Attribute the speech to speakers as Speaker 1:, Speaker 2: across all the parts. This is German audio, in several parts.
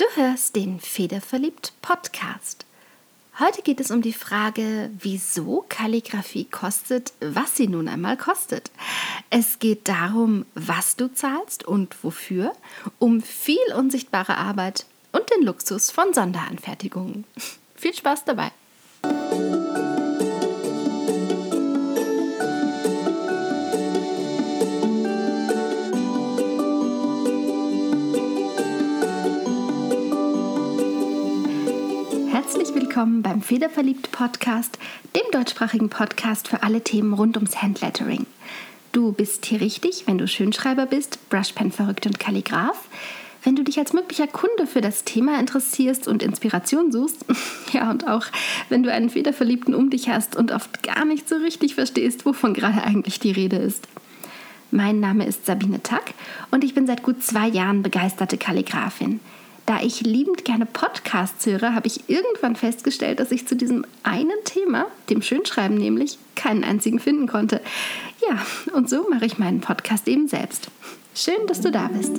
Speaker 1: Du hörst den Federverliebt Podcast. Heute geht es um die Frage, wieso Kalligrafie kostet, was sie nun einmal kostet. Es geht darum, was du zahlst und wofür, um viel unsichtbare Arbeit und den Luxus von Sonderanfertigungen. Viel Spaß dabei! Willkommen beim Federverliebt Podcast, dem deutschsprachigen Podcast für alle Themen rund ums Handlettering. Du bist hier richtig, wenn du Schönschreiber bist, Brushpen verrückt und Kalligraph. Wenn du dich als möglicher Kunde für das Thema interessierst und Inspiration suchst, ja, und auch wenn du einen Federverliebten um dich hast und oft gar nicht so richtig verstehst, wovon gerade eigentlich die Rede ist. Mein Name ist Sabine Tack und ich bin seit gut zwei Jahren begeisterte Kalligraphin. Da ich liebend gerne Podcasts höre, habe ich irgendwann festgestellt, dass ich zu diesem einen Thema, dem Schönschreiben nämlich, keinen einzigen finden konnte. Ja, und so mache ich meinen Podcast eben selbst. Schön, dass du da bist.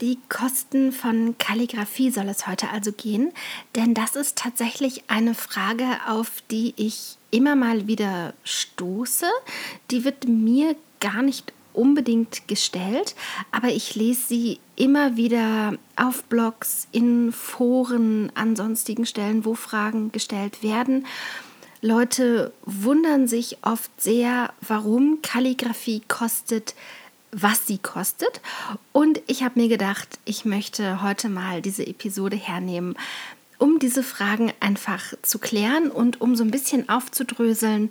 Speaker 1: Die Kosten von Kalligrafie soll es heute also gehen, denn das ist tatsächlich eine Frage, auf die ich immer mal wieder stoße. Die wird mir gar nicht unbedingt gestellt, aber ich lese sie immer wieder auf Blogs, in Foren, an sonstigen Stellen, wo Fragen gestellt werden. Leute wundern sich oft sehr, warum Kalligrafie kostet, was sie kostet. Und ich habe mir gedacht, ich möchte heute mal diese Episode hernehmen, um diese Fragen einfach zu klären und um so ein bisschen aufzudröseln,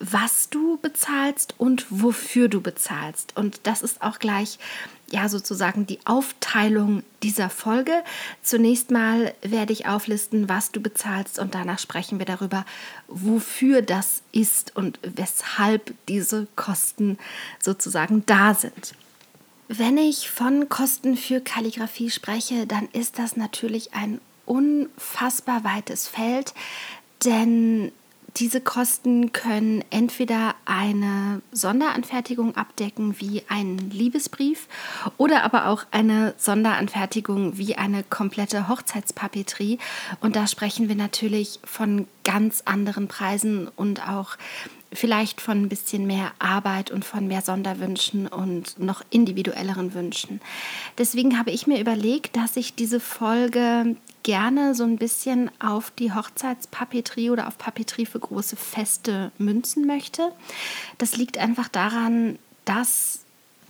Speaker 1: was du bezahlst und wofür du bezahlst. Und das ist auch gleich ja sozusagen die Aufteilung dieser Folge. Zunächst mal werde ich auflisten, was du bezahlst und danach sprechen wir darüber, wofür das ist und weshalb diese Kosten sozusagen da sind. Wenn ich von Kosten für Kalligrafie spreche, dann ist das natürlich ein unfassbar weites Feld, denn diese Kosten können entweder eine Sonderanfertigung abdecken wie einen Liebesbrief oder aber auch eine Sonderanfertigung wie eine komplette Hochzeitspapeterie. Und da sprechen wir natürlich von ganz anderen Preisen und auch vielleicht von ein bisschen mehr Arbeit und von mehr Sonderwünschen und noch individuelleren Wünschen. Deswegen habe ich mir überlegt, dass ich diese Folge gerne so ein bisschen auf die Hochzeitspapeterie oder auf Papeterie für große Feste münzen möchte. Das liegt einfach daran, dass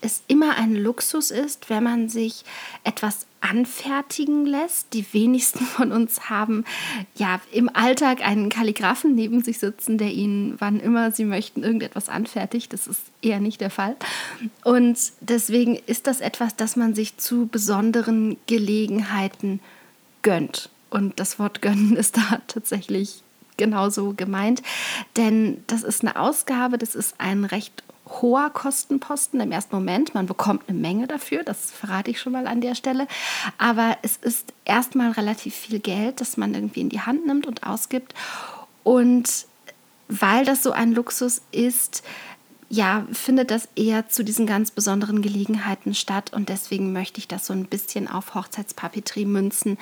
Speaker 1: es immer ein Luxus ist, wenn man sich etwas anfertigen lässt. Die wenigsten von uns haben ja im Alltag einen Kalligraphen neben sich sitzen, der ihnen, wann immer sie möchten, irgendetwas anfertigt. Das ist eher nicht der Fall. Und deswegen ist das etwas, das man sich zu besonderen Gelegenheiten gönnt. Und das Wort gönnen ist da tatsächlich genauso gemeint, denn das ist eine Ausgabe, das ist ein recht hoher Kostenposten im ersten Moment. Man bekommt eine Menge dafür, das verrate ich schon mal an der Stelle. Aber es ist erstmal relativ viel Geld, das man irgendwie in die Hand nimmt und ausgibt. Und weil das so ein Luxus ist, ja, findet das eher zu diesen ganz besonderen Gelegenheiten statt und deswegen möchte ich das so ein bisschen auf Hochzeitspapeterie münzen,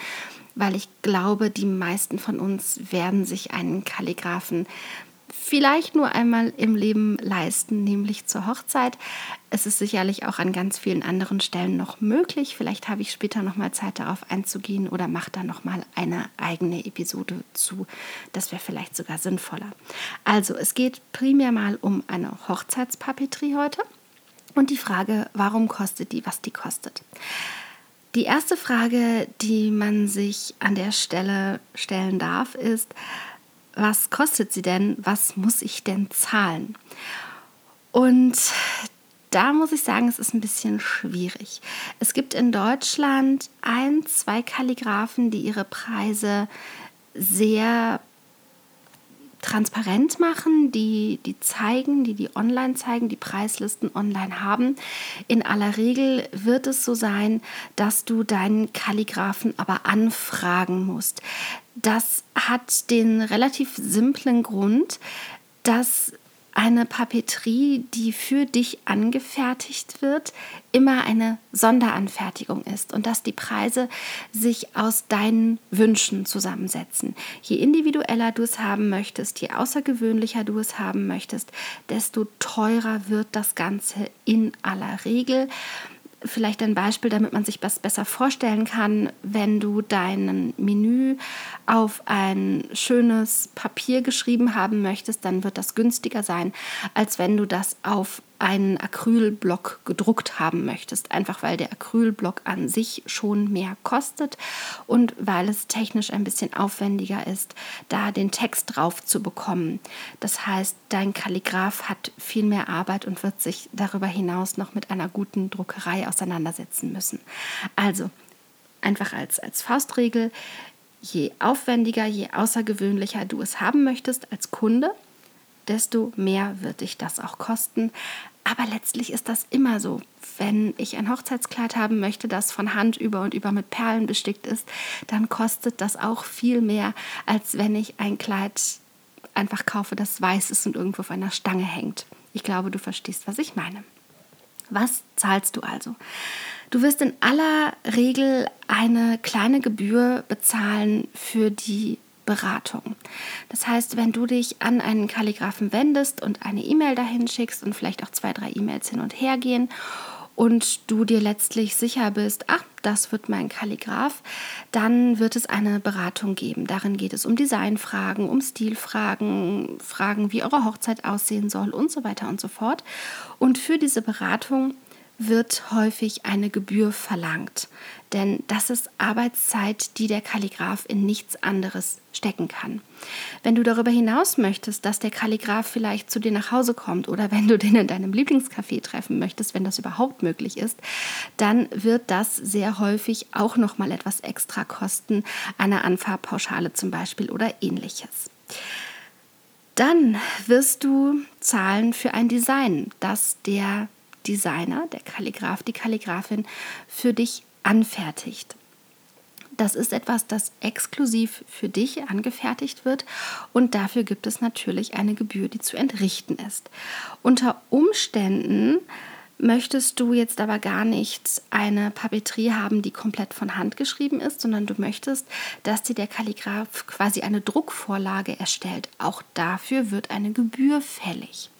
Speaker 1: weil ich glaube, die meisten von uns werden sich einen Kalligraphen vielleicht nur einmal im Leben leisten, nämlich zur Hochzeit. Es ist sicherlich auch an ganz vielen anderen Stellen noch möglich. Vielleicht habe ich später noch mal Zeit darauf einzugehen oder mache da noch mal eine eigene Episode zu. Das wäre vielleicht sogar sinnvoller. Also, es geht primär mal um eine Hochzeitspapeterie heute und die Frage, warum kostet die, was die kostet. Die erste Frage, die man sich an der Stelle stellen darf, ist, was kostet sie denn? Was muss ich denn zahlen? Und da muss ich sagen, es ist ein bisschen schwierig. Es gibt in Deutschland ein, zwei Kalligraphen, die ihre Preise sehr transparent machen, die, die zeigen, die die online zeigen, die Preislisten online haben. In aller Regel wird es so sein, dass du deinen Kalligraphen aber anfragen musst. Das hat den relativ simplen Grund, dass eine Papeterie, die für dich angefertigt wird, immer eine Sonderanfertigung ist und dass die Preise sich aus deinen Wünschen zusammensetzen. Je individueller du es haben möchtest, je außergewöhnlicher du es haben möchtest, desto teurer wird das Ganze in aller Regel vielleicht ein Beispiel, damit man sich das besser vorstellen kann, wenn du dein Menü auf ein schönes Papier geschrieben haben möchtest, dann wird das günstiger sein, als wenn du das auf einen Acrylblock gedruckt haben möchtest, einfach weil der Acrylblock an sich schon mehr kostet und weil es technisch ein bisschen aufwendiger ist, da den Text drauf zu bekommen. Das heißt, dein Kalligraph hat viel mehr Arbeit und wird sich darüber hinaus noch mit einer guten Druckerei auseinandersetzen müssen. Also einfach als, als Faustregel, je aufwendiger, je außergewöhnlicher du es haben möchtest als Kunde, desto mehr wird dich das auch kosten. Aber letztlich ist das immer so. Wenn ich ein Hochzeitskleid haben möchte, das von Hand über und über mit Perlen bestickt ist, dann kostet das auch viel mehr, als wenn ich ein Kleid einfach kaufe, das weiß ist und irgendwo auf einer Stange hängt. Ich glaube, du verstehst, was ich meine. Was zahlst du also? Du wirst in aller Regel eine kleine Gebühr bezahlen für die Beratung. Das heißt, wenn du dich an einen Kalligraphen wendest und eine E-Mail dahin schickst und vielleicht auch zwei, drei E-Mails hin und her gehen und du dir letztlich sicher bist, ach, das wird mein Kalligraph, dann wird es eine Beratung geben. Darin geht es um Designfragen, um Stilfragen, Fragen, wie eure Hochzeit aussehen soll und so weiter und so fort. Und für diese Beratung wird häufig eine Gebühr verlangt, denn das ist Arbeitszeit, die der Kalligraph in nichts anderes stecken kann. Wenn du darüber hinaus möchtest, dass der Kalligraph vielleicht zu dir nach Hause kommt oder wenn du den in deinem Lieblingscafé treffen möchtest, wenn das überhaupt möglich ist, dann wird das sehr häufig auch noch mal etwas extra kosten, eine Anfahrpauschale zum Beispiel oder ähnliches. Dann wirst du zahlen für ein Design, das der Designer, der Kalligraph, die Kalligraphin für dich anfertigt. Das ist etwas, das exklusiv für dich angefertigt wird und dafür gibt es natürlich eine Gebühr, die zu entrichten ist. Unter Umständen möchtest du jetzt aber gar nicht eine Papeterie haben, die komplett von Hand geschrieben ist, sondern du möchtest, dass dir der Kalligraph quasi eine Druckvorlage erstellt. Auch dafür wird eine Gebühr fällig.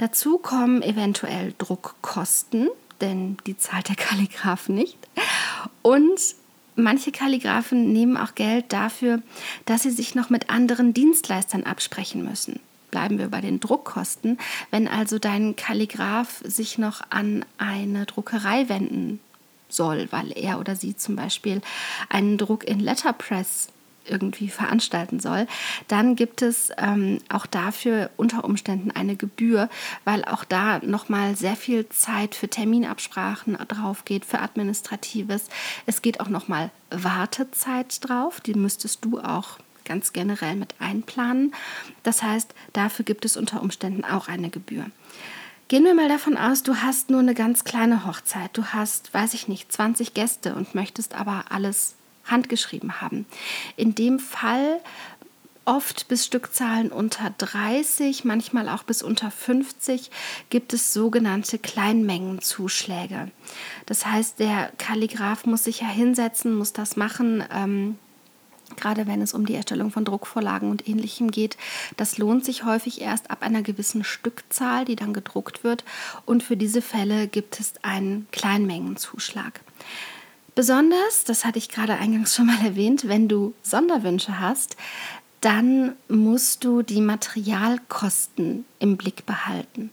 Speaker 1: Dazu kommen eventuell Druckkosten, denn die zahlt der Kalligraph nicht. Und manche Kalligraphen nehmen auch Geld dafür, dass sie sich noch mit anderen Dienstleistern absprechen müssen. Bleiben wir bei den Druckkosten. Wenn also dein Kalligraph sich noch an eine Druckerei wenden soll, weil er oder sie zum Beispiel einen Druck in Letterpress irgendwie veranstalten soll, dann gibt es ähm, auch dafür unter Umständen eine Gebühr, weil auch da nochmal sehr viel Zeit für Terminabsprachen drauf geht, für Administratives. Es geht auch nochmal Wartezeit drauf, die müsstest du auch ganz generell mit einplanen. Das heißt, dafür gibt es unter Umständen auch eine Gebühr. Gehen wir mal davon aus, du hast nur eine ganz kleine Hochzeit. Du hast, weiß ich nicht, 20 Gäste und möchtest aber alles handgeschrieben haben. In dem Fall oft bis Stückzahlen unter 30, manchmal auch bis unter 50 gibt es sogenannte Kleinmengenzuschläge. Das heißt, der Kalligraph muss sich ja hinsetzen, muss das machen. Ähm, gerade wenn es um die Erstellung von Druckvorlagen und ähnlichem geht. Das lohnt sich häufig erst ab einer gewissen Stückzahl, die dann gedruckt wird. Und für diese Fälle gibt es einen Kleinmengenzuschlag. Besonders, das hatte ich gerade eingangs schon mal erwähnt, wenn du Sonderwünsche hast, dann musst du die Materialkosten im Blick behalten.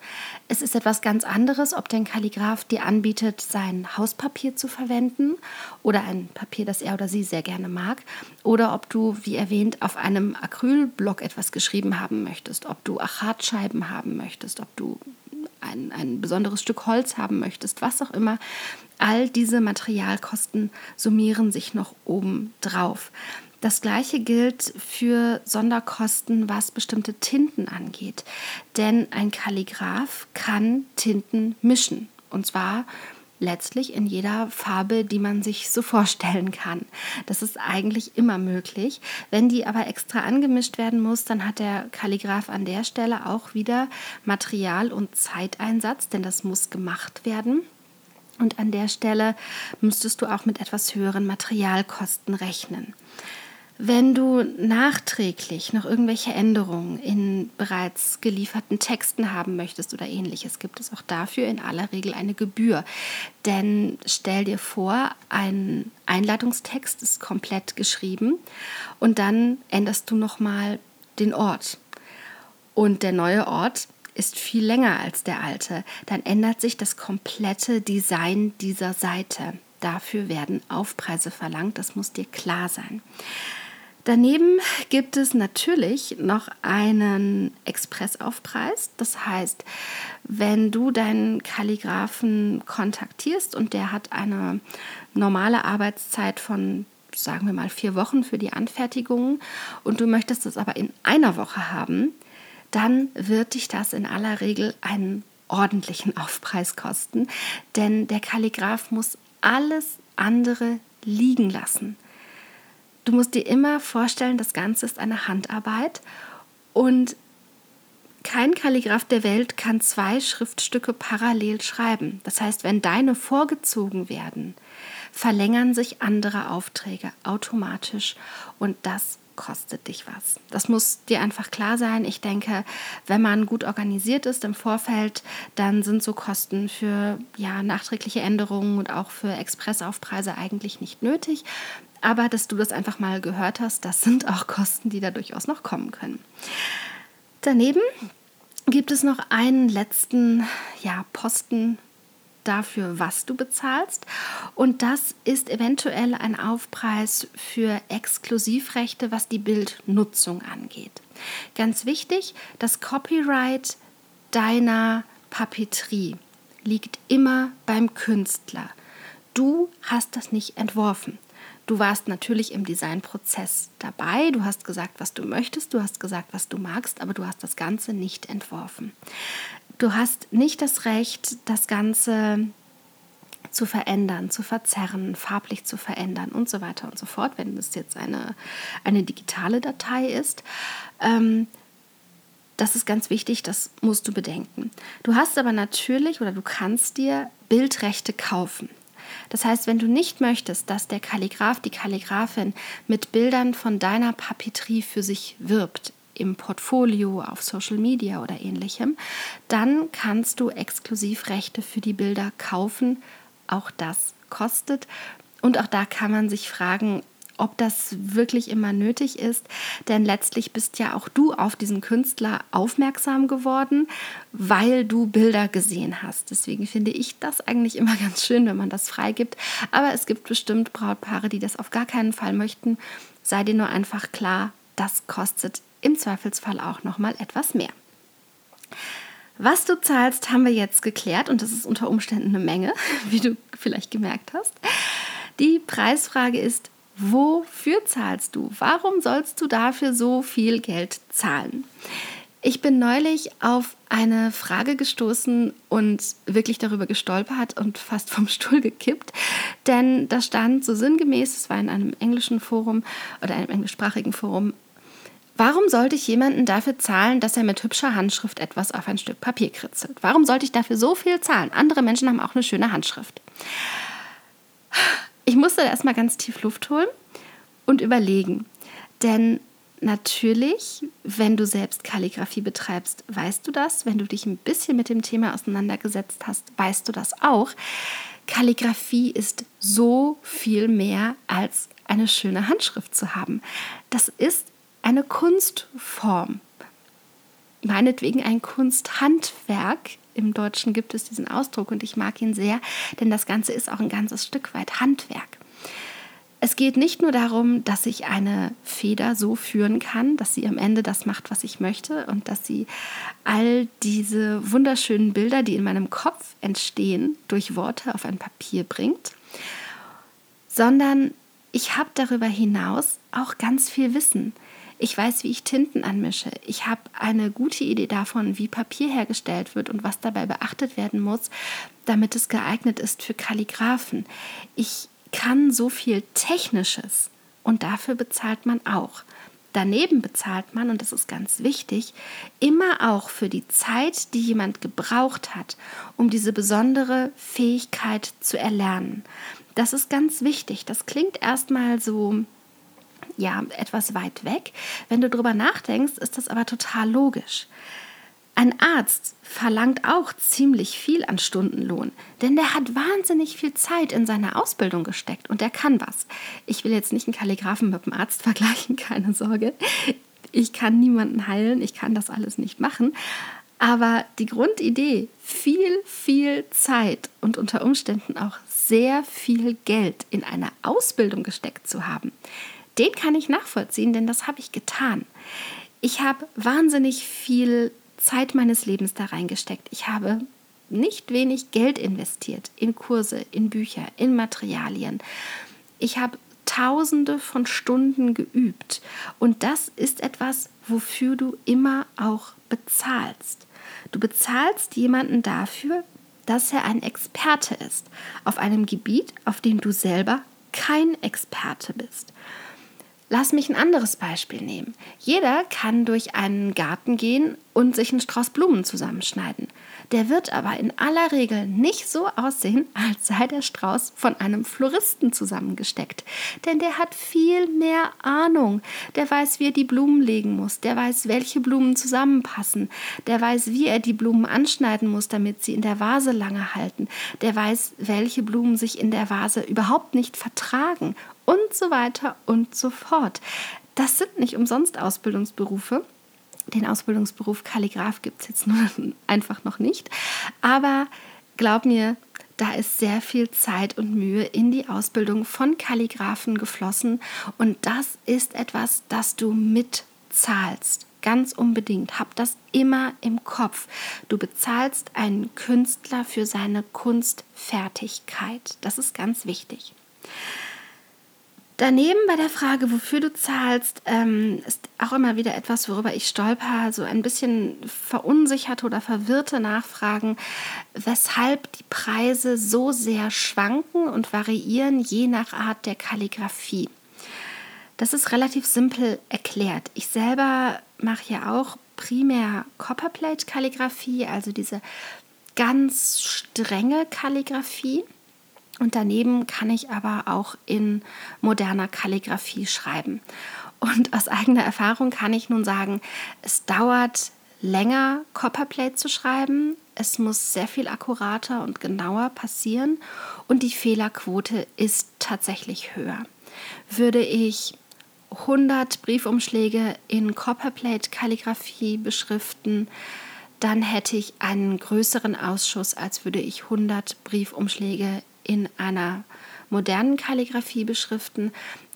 Speaker 1: Es ist etwas ganz anderes, ob dein Kalligraph dir anbietet, sein Hauspapier zu verwenden oder ein Papier, das er oder sie sehr gerne mag, oder ob du, wie erwähnt, auf einem Acrylblock etwas geschrieben haben möchtest, ob du Achatscheiben haben möchtest, ob du ein, ein besonderes Stück Holz haben möchtest, was auch immer. All diese Materialkosten summieren sich noch oben drauf. Das gleiche gilt für Sonderkosten, was bestimmte Tinten angeht. Denn ein Kalligraph kann Tinten mischen. Und zwar letztlich in jeder Farbe, die man sich so vorstellen kann. Das ist eigentlich immer möglich. Wenn die aber extra angemischt werden muss, dann hat der Kalligraph an der Stelle auch wieder Material- und Zeiteinsatz, denn das muss gemacht werden. Und an der Stelle müsstest du auch mit etwas höheren Materialkosten rechnen. Wenn du nachträglich noch irgendwelche Änderungen in bereits gelieferten Texten haben möchtest oder ähnliches, gibt es auch dafür in aller Regel eine Gebühr. Denn stell dir vor, ein Einladungstext ist komplett geschrieben und dann änderst du nochmal den Ort. Und der neue Ort ist viel länger als der alte. Dann ändert sich das komplette Design dieser Seite. Dafür werden Aufpreise verlangt, das muss dir klar sein. Daneben gibt es natürlich noch einen Expressaufpreis. Das heißt, wenn du deinen Kalligraphen kontaktierst und der hat eine normale Arbeitszeit von sagen wir mal vier Wochen für die Anfertigung und du möchtest es aber in einer Woche haben, dann wird dich das in aller Regel einen ordentlichen Aufpreis kosten, denn der Kalligraph muss alles andere liegen lassen. Du musst dir immer vorstellen, das Ganze ist eine Handarbeit und kein Kalligraph der Welt kann zwei Schriftstücke parallel schreiben. Das heißt, wenn deine vorgezogen werden, verlängern sich andere Aufträge automatisch und das kostet dich was. Das muss dir einfach klar sein. Ich denke, wenn man gut organisiert ist im Vorfeld, dann sind so Kosten für ja, nachträgliche Änderungen und auch für Expressaufpreise eigentlich nicht nötig. Aber dass du das einfach mal gehört hast, das sind auch Kosten, die da durchaus noch kommen können. Daneben gibt es noch einen letzten ja, Posten dafür, was du bezahlst. Und das ist eventuell ein Aufpreis für Exklusivrechte, was die Bildnutzung angeht. Ganz wichtig, das Copyright deiner Papeterie liegt immer beim Künstler. Du hast das nicht entworfen. Du warst natürlich im Designprozess dabei, du hast gesagt, was du möchtest, du hast gesagt, was du magst, aber du hast das Ganze nicht entworfen. Du hast nicht das Recht, das Ganze zu verändern, zu verzerren, farblich zu verändern und so weiter und so fort, wenn es jetzt eine, eine digitale Datei ist. Ähm, das ist ganz wichtig, das musst du bedenken. Du hast aber natürlich oder du kannst dir Bildrechte kaufen. Das heißt, wenn du nicht möchtest, dass der Kalligraph, die Kalligraphin mit Bildern von deiner Papeterie für sich wirbt, im Portfolio, auf Social Media oder ähnlichem, dann kannst du Exklusivrechte für die Bilder kaufen. Auch das kostet. Und auch da kann man sich fragen, ob das wirklich immer nötig ist, denn letztlich bist ja auch du auf diesen Künstler aufmerksam geworden, weil du Bilder gesehen hast. Deswegen finde ich das eigentlich immer ganz schön, wenn man das freigibt. Aber es gibt bestimmt Brautpaare, die das auf gar keinen Fall möchten. Sei dir nur einfach klar, das kostet im Zweifelsfall auch noch mal etwas mehr. Was du zahlst, haben wir jetzt geklärt und das ist unter Umständen eine Menge, wie du vielleicht gemerkt hast. Die Preisfrage ist, Wofür zahlst du? Warum sollst du dafür so viel Geld zahlen? Ich bin neulich auf eine Frage gestoßen und wirklich darüber gestolpert und fast vom Stuhl gekippt, denn da stand so sinngemäß, es war in einem englischen Forum oder einem englischsprachigen Forum, warum sollte ich jemanden dafür zahlen, dass er mit hübscher Handschrift etwas auf ein Stück Papier kritzelt? Warum sollte ich dafür so viel zahlen? Andere Menschen haben auch eine schöne Handschrift. Ich musste erstmal ganz tief Luft holen und überlegen. Denn natürlich, wenn du selbst Kalligrafie betreibst, weißt du das. Wenn du dich ein bisschen mit dem Thema auseinandergesetzt hast, weißt du das auch. Kalligrafie ist so viel mehr als eine schöne Handschrift zu haben. Das ist eine Kunstform. Meinetwegen ein Kunsthandwerk. Im Deutschen gibt es diesen Ausdruck und ich mag ihn sehr, denn das Ganze ist auch ein ganzes Stück weit Handwerk. Es geht nicht nur darum, dass ich eine Feder so führen kann, dass sie am Ende das macht, was ich möchte und dass sie all diese wunderschönen Bilder, die in meinem Kopf entstehen, durch Worte auf ein Papier bringt, sondern ich habe darüber hinaus auch ganz viel Wissen. Ich weiß, wie ich Tinten anmische. Ich habe eine gute Idee davon, wie Papier hergestellt wird und was dabei beachtet werden muss, damit es geeignet ist für Kalligraphen. Ich kann so viel Technisches und dafür bezahlt man auch. Daneben bezahlt man, und das ist ganz wichtig, immer auch für die Zeit, die jemand gebraucht hat, um diese besondere Fähigkeit zu erlernen. Das ist ganz wichtig. Das klingt erstmal so ja, etwas weit weg. Wenn du darüber nachdenkst, ist das aber total logisch. Ein Arzt verlangt auch ziemlich viel an Stundenlohn, denn der hat wahnsinnig viel Zeit in seine Ausbildung gesteckt und der kann was. Ich will jetzt nicht einen Kalligraphen mit dem Arzt vergleichen, keine Sorge. Ich kann niemanden heilen, ich kann das alles nicht machen. Aber die Grundidee, viel, viel Zeit und unter Umständen auch sehr viel Geld in eine Ausbildung gesteckt zu haben, den kann ich nachvollziehen, denn das habe ich getan. Ich habe wahnsinnig viel Zeit meines Lebens da reingesteckt. Ich habe nicht wenig Geld investiert in Kurse, in Bücher, in Materialien. Ich habe Tausende von Stunden geübt. Und das ist etwas, wofür du immer auch bezahlst. Du bezahlst jemanden dafür, dass er ein Experte ist auf einem Gebiet, auf dem du selber kein Experte bist. Lass mich ein anderes Beispiel nehmen. Jeder kann durch einen Garten gehen und sich einen Strauß Blumen zusammenschneiden. Der wird aber in aller Regel nicht so aussehen, als sei der Strauß von einem Floristen zusammengesteckt. Denn der hat viel mehr Ahnung. Der weiß, wie er die Blumen legen muss. Der weiß, welche Blumen zusammenpassen. Der weiß, wie er die Blumen anschneiden muss, damit sie in der Vase lange halten. Der weiß, welche Blumen sich in der Vase überhaupt nicht vertragen und so weiter und so fort. Das sind nicht umsonst Ausbildungsberufe. Den Ausbildungsberuf Kalligraph gibt es jetzt nur einfach noch nicht. Aber glaub mir, da ist sehr viel Zeit und Mühe in die Ausbildung von Kalligraphen geflossen. Und das ist etwas, das du mitzahlst. Ganz unbedingt. Hab das immer im Kopf. Du bezahlst einen Künstler für seine Kunstfertigkeit. Das ist ganz wichtig. Daneben bei der Frage, wofür du zahlst, ähm, ist auch immer wieder etwas, worüber ich stolper, so ein bisschen verunsicherte oder verwirrte Nachfragen, weshalb die Preise so sehr schwanken und variieren je nach Art der Kalligraphie. Das ist relativ simpel erklärt. Ich selber mache ja auch primär Copperplate-Kalligraphie, also diese ganz strenge Kalligraphie. Und daneben kann ich aber auch in moderner Kalligraphie schreiben. Und aus eigener Erfahrung kann ich nun sagen, es dauert länger, Copperplate zu schreiben. Es muss sehr viel akkurater und genauer passieren und die Fehlerquote ist tatsächlich höher. Würde ich 100 Briefumschläge in Copperplate-Kalligraphie beschriften, dann hätte ich einen größeren Ausschuss, als würde ich 100 Briefumschläge in einer modernen Kalligraphie beschriften.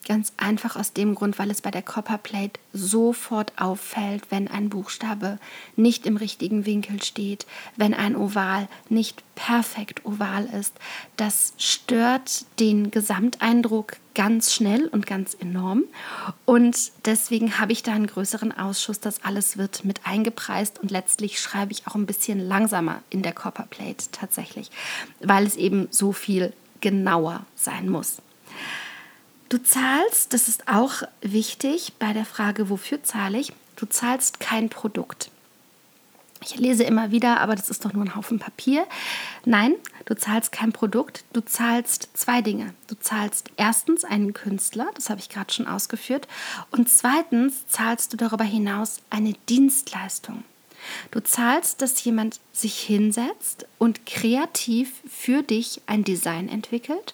Speaker 1: Ganz einfach aus dem Grund, weil es bei der Copperplate sofort auffällt, wenn ein Buchstabe nicht im richtigen Winkel steht, wenn ein Oval nicht perfekt oval ist. Das stört den Gesamteindruck ganz schnell und ganz enorm. Und deswegen habe ich da einen größeren Ausschuss. Das alles wird mit eingepreist und letztlich schreibe ich auch ein bisschen langsamer in der Copperplate tatsächlich, weil es eben so viel genauer sein muss. Du zahlst, das ist auch wichtig bei der Frage, wofür zahle ich, du zahlst kein Produkt. Ich lese immer wieder, aber das ist doch nur ein Haufen Papier. Nein, du zahlst kein Produkt, du zahlst zwei Dinge. Du zahlst erstens einen Künstler, das habe ich gerade schon ausgeführt, und zweitens zahlst du darüber hinaus eine Dienstleistung. Du zahlst, dass jemand sich hinsetzt und kreativ für dich ein Design entwickelt.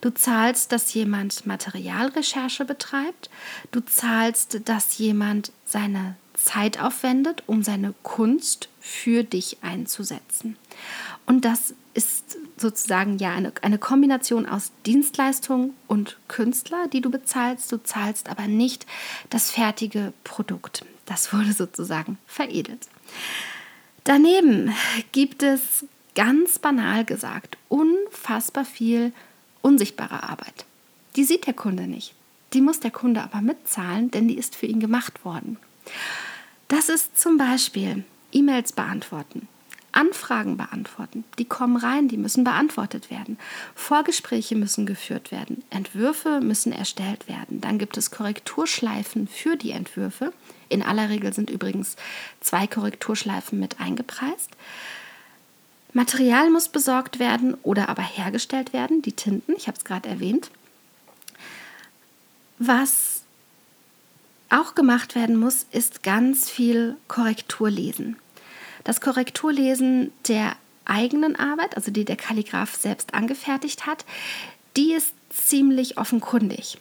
Speaker 1: Du zahlst, dass jemand Materialrecherche betreibt. Du zahlst, dass jemand seine Zeit aufwendet, um seine Kunst für dich einzusetzen. Und das ist sozusagen ja eine, eine Kombination aus Dienstleistung und Künstler, die du bezahlst. Du zahlst aber nicht das fertige Produkt. Das wurde sozusagen veredelt. Daneben gibt es ganz banal gesagt unfassbar viel unsichtbare Arbeit. Die sieht der Kunde nicht. Die muss der Kunde aber mitzahlen, denn die ist für ihn gemacht worden. Das ist zum Beispiel E-Mails beantworten, Anfragen beantworten. Die kommen rein, die müssen beantwortet werden. Vorgespräche müssen geführt werden. Entwürfe müssen erstellt werden. Dann gibt es Korrekturschleifen für die Entwürfe. In aller Regel sind übrigens zwei Korrekturschleifen mit eingepreist. Material muss besorgt werden oder aber hergestellt werden, die Tinten, ich habe es gerade erwähnt. Was auch gemacht werden muss, ist ganz viel Korrekturlesen. Das Korrekturlesen der eigenen Arbeit, also die der Kalligraph selbst angefertigt hat, die ist ziemlich offenkundig.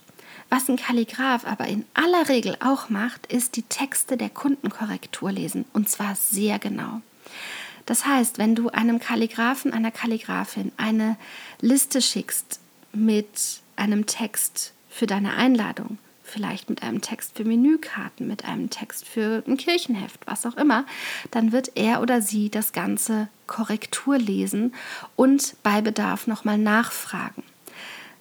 Speaker 1: Was ein Kalligraph aber in aller Regel auch macht, ist die Texte der Kundenkorrektur lesen und zwar sehr genau. Das heißt, wenn du einem Kalligraphen, einer Kalligraphin eine Liste schickst mit einem Text für deine Einladung, vielleicht mit einem Text für Menükarten, mit einem Text für ein Kirchenheft, was auch immer, dann wird er oder sie das Ganze Korrektur lesen und bei Bedarf nochmal nachfragen.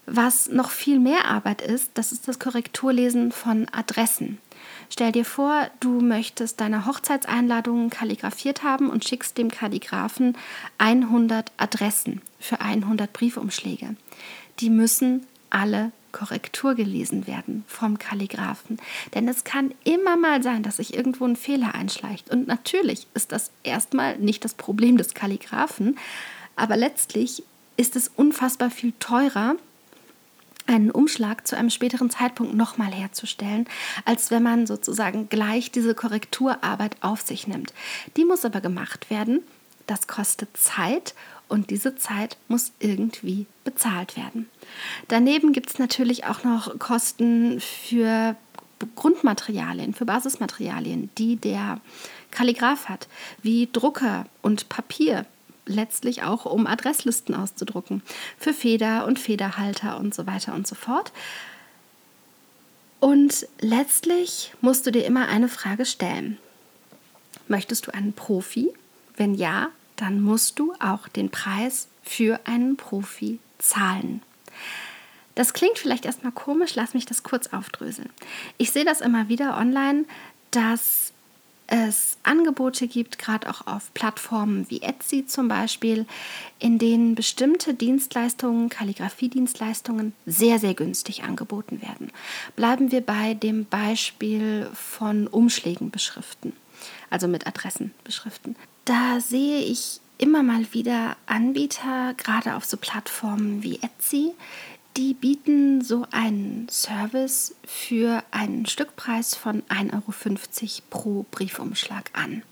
Speaker 1: Was noch viel mehr Arbeit ist, das ist das Korrekturlesen von Adressen. Stell dir vor, du möchtest deine Hochzeitseinladungen kalligrafiert haben und schickst dem Kalligraphen 100 Adressen für 100 Briefumschläge. Die müssen alle Korrektur gelesen werden vom Kalligraphen. Denn es kann immer mal sein, dass sich irgendwo ein Fehler einschleicht. Und natürlich ist das erstmal nicht das Problem des Kalligraphen, aber letztlich ist es unfassbar viel teurer, einen Umschlag zu einem späteren Zeitpunkt nochmal herzustellen, als wenn man sozusagen gleich diese Korrekturarbeit auf sich nimmt. Die muss aber gemacht werden. Das kostet Zeit und diese Zeit muss irgendwie bezahlt werden. Daneben gibt es natürlich auch noch Kosten für Grundmaterialien, für Basismaterialien, die der Kalligraph hat, wie Drucker und Papier, letztlich auch um Adresslisten auszudrucken, für Feder und Federhalter und so weiter und so fort. Und letztlich musst du dir immer eine Frage stellen. Möchtest du einen Profi? Wenn ja, dann musst du auch den Preis für einen Profi zahlen. Das klingt vielleicht erstmal komisch, lass mich das kurz aufdröseln. Ich sehe das immer wieder online, dass es Angebote gibt, gerade auch auf Plattformen wie Etsy zum Beispiel, in denen bestimmte Dienstleistungen, Kalligrafiedienstleistungen sehr, sehr günstig angeboten werden. Bleiben wir bei dem Beispiel von Umschlägen beschriften, also mit Adressen beschriften da sehe ich immer mal wieder Anbieter, gerade auf so Plattformen wie Etsy, die bieten so einen Service für einen Stückpreis von 1,50 Euro pro Briefumschlag an.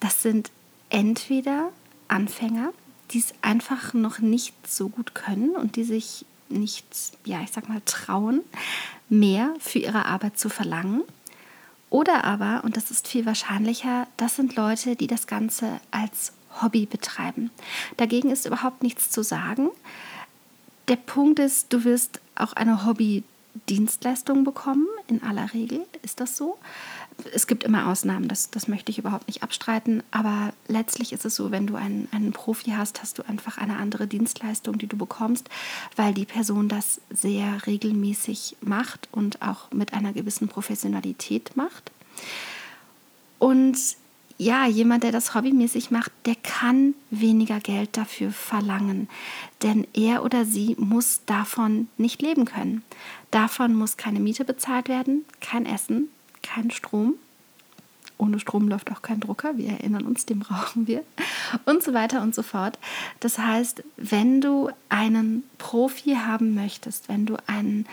Speaker 1: Das sind entweder Anfänger, die es einfach noch nicht so gut können und die sich nicht, ja, ich sag mal, trauen, mehr für ihre Arbeit zu verlangen. Oder aber, und das ist viel wahrscheinlicher, das sind Leute, die das Ganze als Hobby betreiben. Dagegen ist überhaupt nichts zu sagen. Der Punkt ist, du wirst auch eine Hobby-Dienstleistung bekommen. In aller Regel ist das so es gibt immer Ausnahmen, das, das möchte ich überhaupt nicht abstreiten, aber letztlich ist es so, wenn du einen, einen Profi hast, hast du einfach eine andere Dienstleistung, die du bekommst, weil die Person das sehr regelmäßig macht und auch mit einer gewissen Professionalität macht. Und ja, jemand, der das hobbymäßig macht, der kann weniger Geld dafür verlangen, denn er oder sie muss davon nicht leben können. Davon muss keine Miete bezahlt werden, kein Essen, keinen Strom. Ohne Strom läuft auch kein Drucker, wir erinnern uns, den brauchen wir. Und so weiter und so fort. Das heißt, wenn du einen Profi haben möchtest, wenn du einen,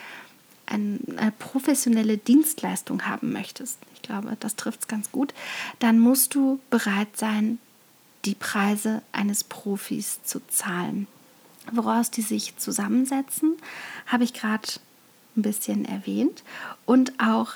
Speaker 1: eine professionelle Dienstleistung haben möchtest, ich glaube, das trifft es ganz gut, dann musst du bereit sein, die Preise eines Profis zu zahlen. Woraus die sich zusammensetzen, habe ich gerade ein bisschen erwähnt. Und auch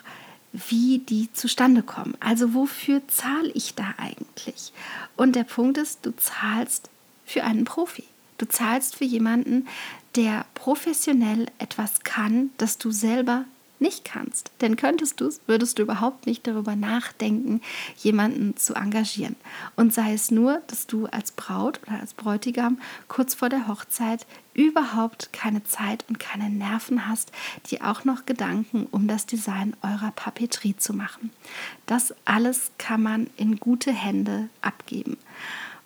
Speaker 1: wie die zustande kommen. Also wofür zahle ich da eigentlich? Und der Punkt ist, du zahlst für einen Profi. Du zahlst für jemanden, der professionell etwas kann, das du selber nicht kannst. Denn könntest du es, würdest du überhaupt nicht darüber nachdenken, jemanden zu engagieren. Und sei es nur, dass du als Braut oder als Bräutigam kurz vor der Hochzeit überhaupt keine Zeit und keine Nerven hast, dir auch noch Gedanken um das Design eurer Papeterie zu machen. Das alles kann man in gute Hände abgeben.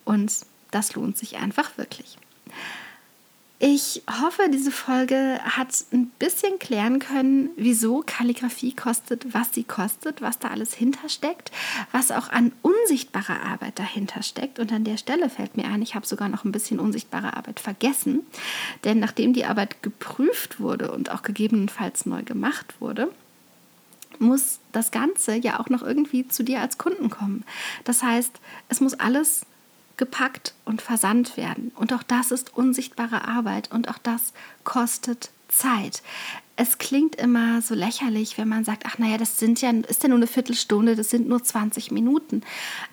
Speaker 1: Und das lohnt sich einfach wirklich. Ich hoffe, diese Folge hat ein bisschen klären können, wieso Kalligrafie kostet, was sie kostet, was da alles hintersteckt, was auch an unsichtbarer Arbeit dahinter steckt. Und an der Stelle fällt mir ein, ich habe sogar noch ein bisschen unsichtbare Arbeit vergessen. Denn nachdem die Arbeit geprüft wurde und auch gegebenenfalls neu gemacht wurde, muss das Ganze ja auch noch irgendwie zu dir als Kunden kommen. Das heißt, es muss alles gepackt und versandt werden. Und auch das ist unsichtbare Arbeit und auch das kostet Zeit. Es klingt immer so lächerlich, wenn man sagt, ach naja, das sind ja, ist ja nur eine Viertelstunde, das sind nur 20 Minuten.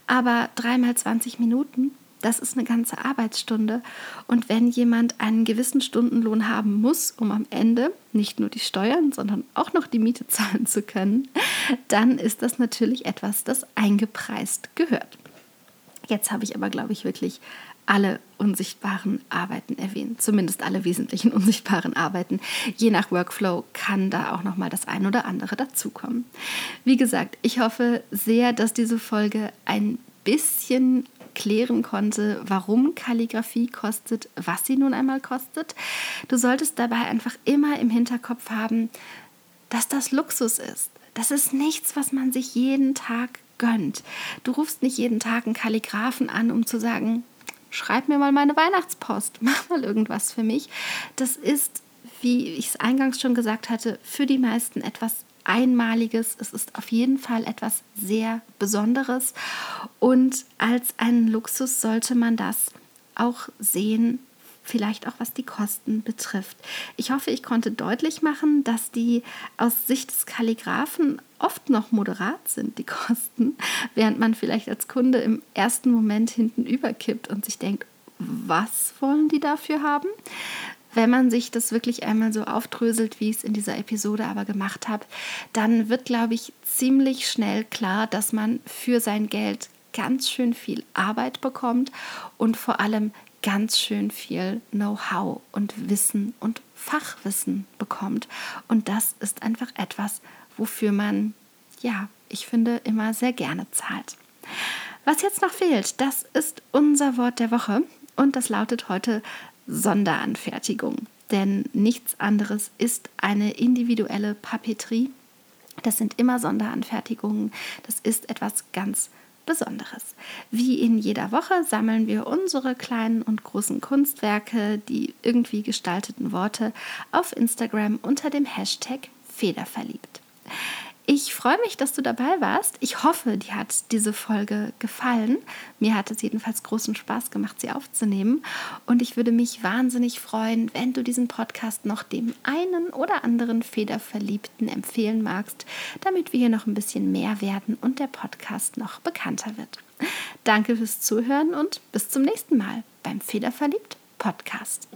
Speaker 1: Aber dreimal 20 Minuten, das ist eine ganze Arbeitsstunde. Und wenn jemand einen gewissen Stundenlohn haben muss, um am Ende nicht nur die Steuern, sondern auch noch die Miete zahlen zu können, dann ist das natürlich etwas, das eingepreist gehört. Jetzt habe ich aber, glaube ich, wirklich alle unsichtbaren Arbeiten erwähnt, zumindest alle wesentlichen unsichtbaren Arbeiten. Je nach Workflow kann da auch noch mal das ein oder andere dazukommen. Wie gesagt, ich hoffe sehr, dass diese Folge ein bisschen klären konnte, warum Kalligrafie kostet, was sie nun einmal kostet. Du solltest dabei einfach immer im Hinterkopf haben, dass das Luxus ist. Das ist nichts, was man sich jeden Tag gönnt. Du rufst nicht jeden Tag einen Kalligraphen an, um zu sagen, schreib mir mal meine Weihnachtspost, mach mal irgendwas für mich. Das ist, wie ich es eingangs schon gesagt hatte, für die meisten etwas Einmaliges. Es ist auf jeden Fall etwas sehr Besonderes. Und als einen Luxus sollte man das auch sehen, vielleicht auch was die Kosten betrifft. Ich hoffe, ich konnte deutlich machen, dass die aus Sicht des Kalligraphen oft noch moderat sind, die Kosten, während man vielleicht als Kunde im ersten Moment hinten überkippt und sich denkt, was wollen die dafür haben? Wenn man sich das wirklich einmal so aufdröselt, wie ich es in dieser Episode aber gemacht habe, dann wird, glaube ich, ziemlich schnell klar, dass man für sein Geld ganz schön viel Arbeit bekommt und vor allem ganz schön viel Know-how und Wissen und Fachwissen bekommt. Und das ist einfach etwas, wofür man, ja, ich finde, immer sehr gerne zahlt. Was jetzt noch fehlt, das ist unser Wort der Woche und das lautet heute Sonderanfertigung. Denn nichts anderes ist eine individuelle Papeterie. Das sind immer Sonderanfertigungen. Das ist etwas ganz Besonderes. Wie in jeder Woche sammeln wir unsere kleinen und großen Kunstwerke, die irgendwie gestalteten Worte auf Instagram unter dem Hashtag Federverliebt. Ich freue mich, dass du dabei warst. Ich hoffe, dir hat diese Folge gefallen. Mir hat es jedenfalls großen Spaß gemacht, sie aufzunehmen. Und ich würde mich wahnsinnig freuen, wenn du diesen Podcast noch dem einen oder anderen Federverliebten empfehlen magst, damit wir hier noch ein bisschen mehr werden und der Podcast noch bekannter wird. Danke fürs Zuhören und bis zum nächsten Mal beim Federverliebt Podcast.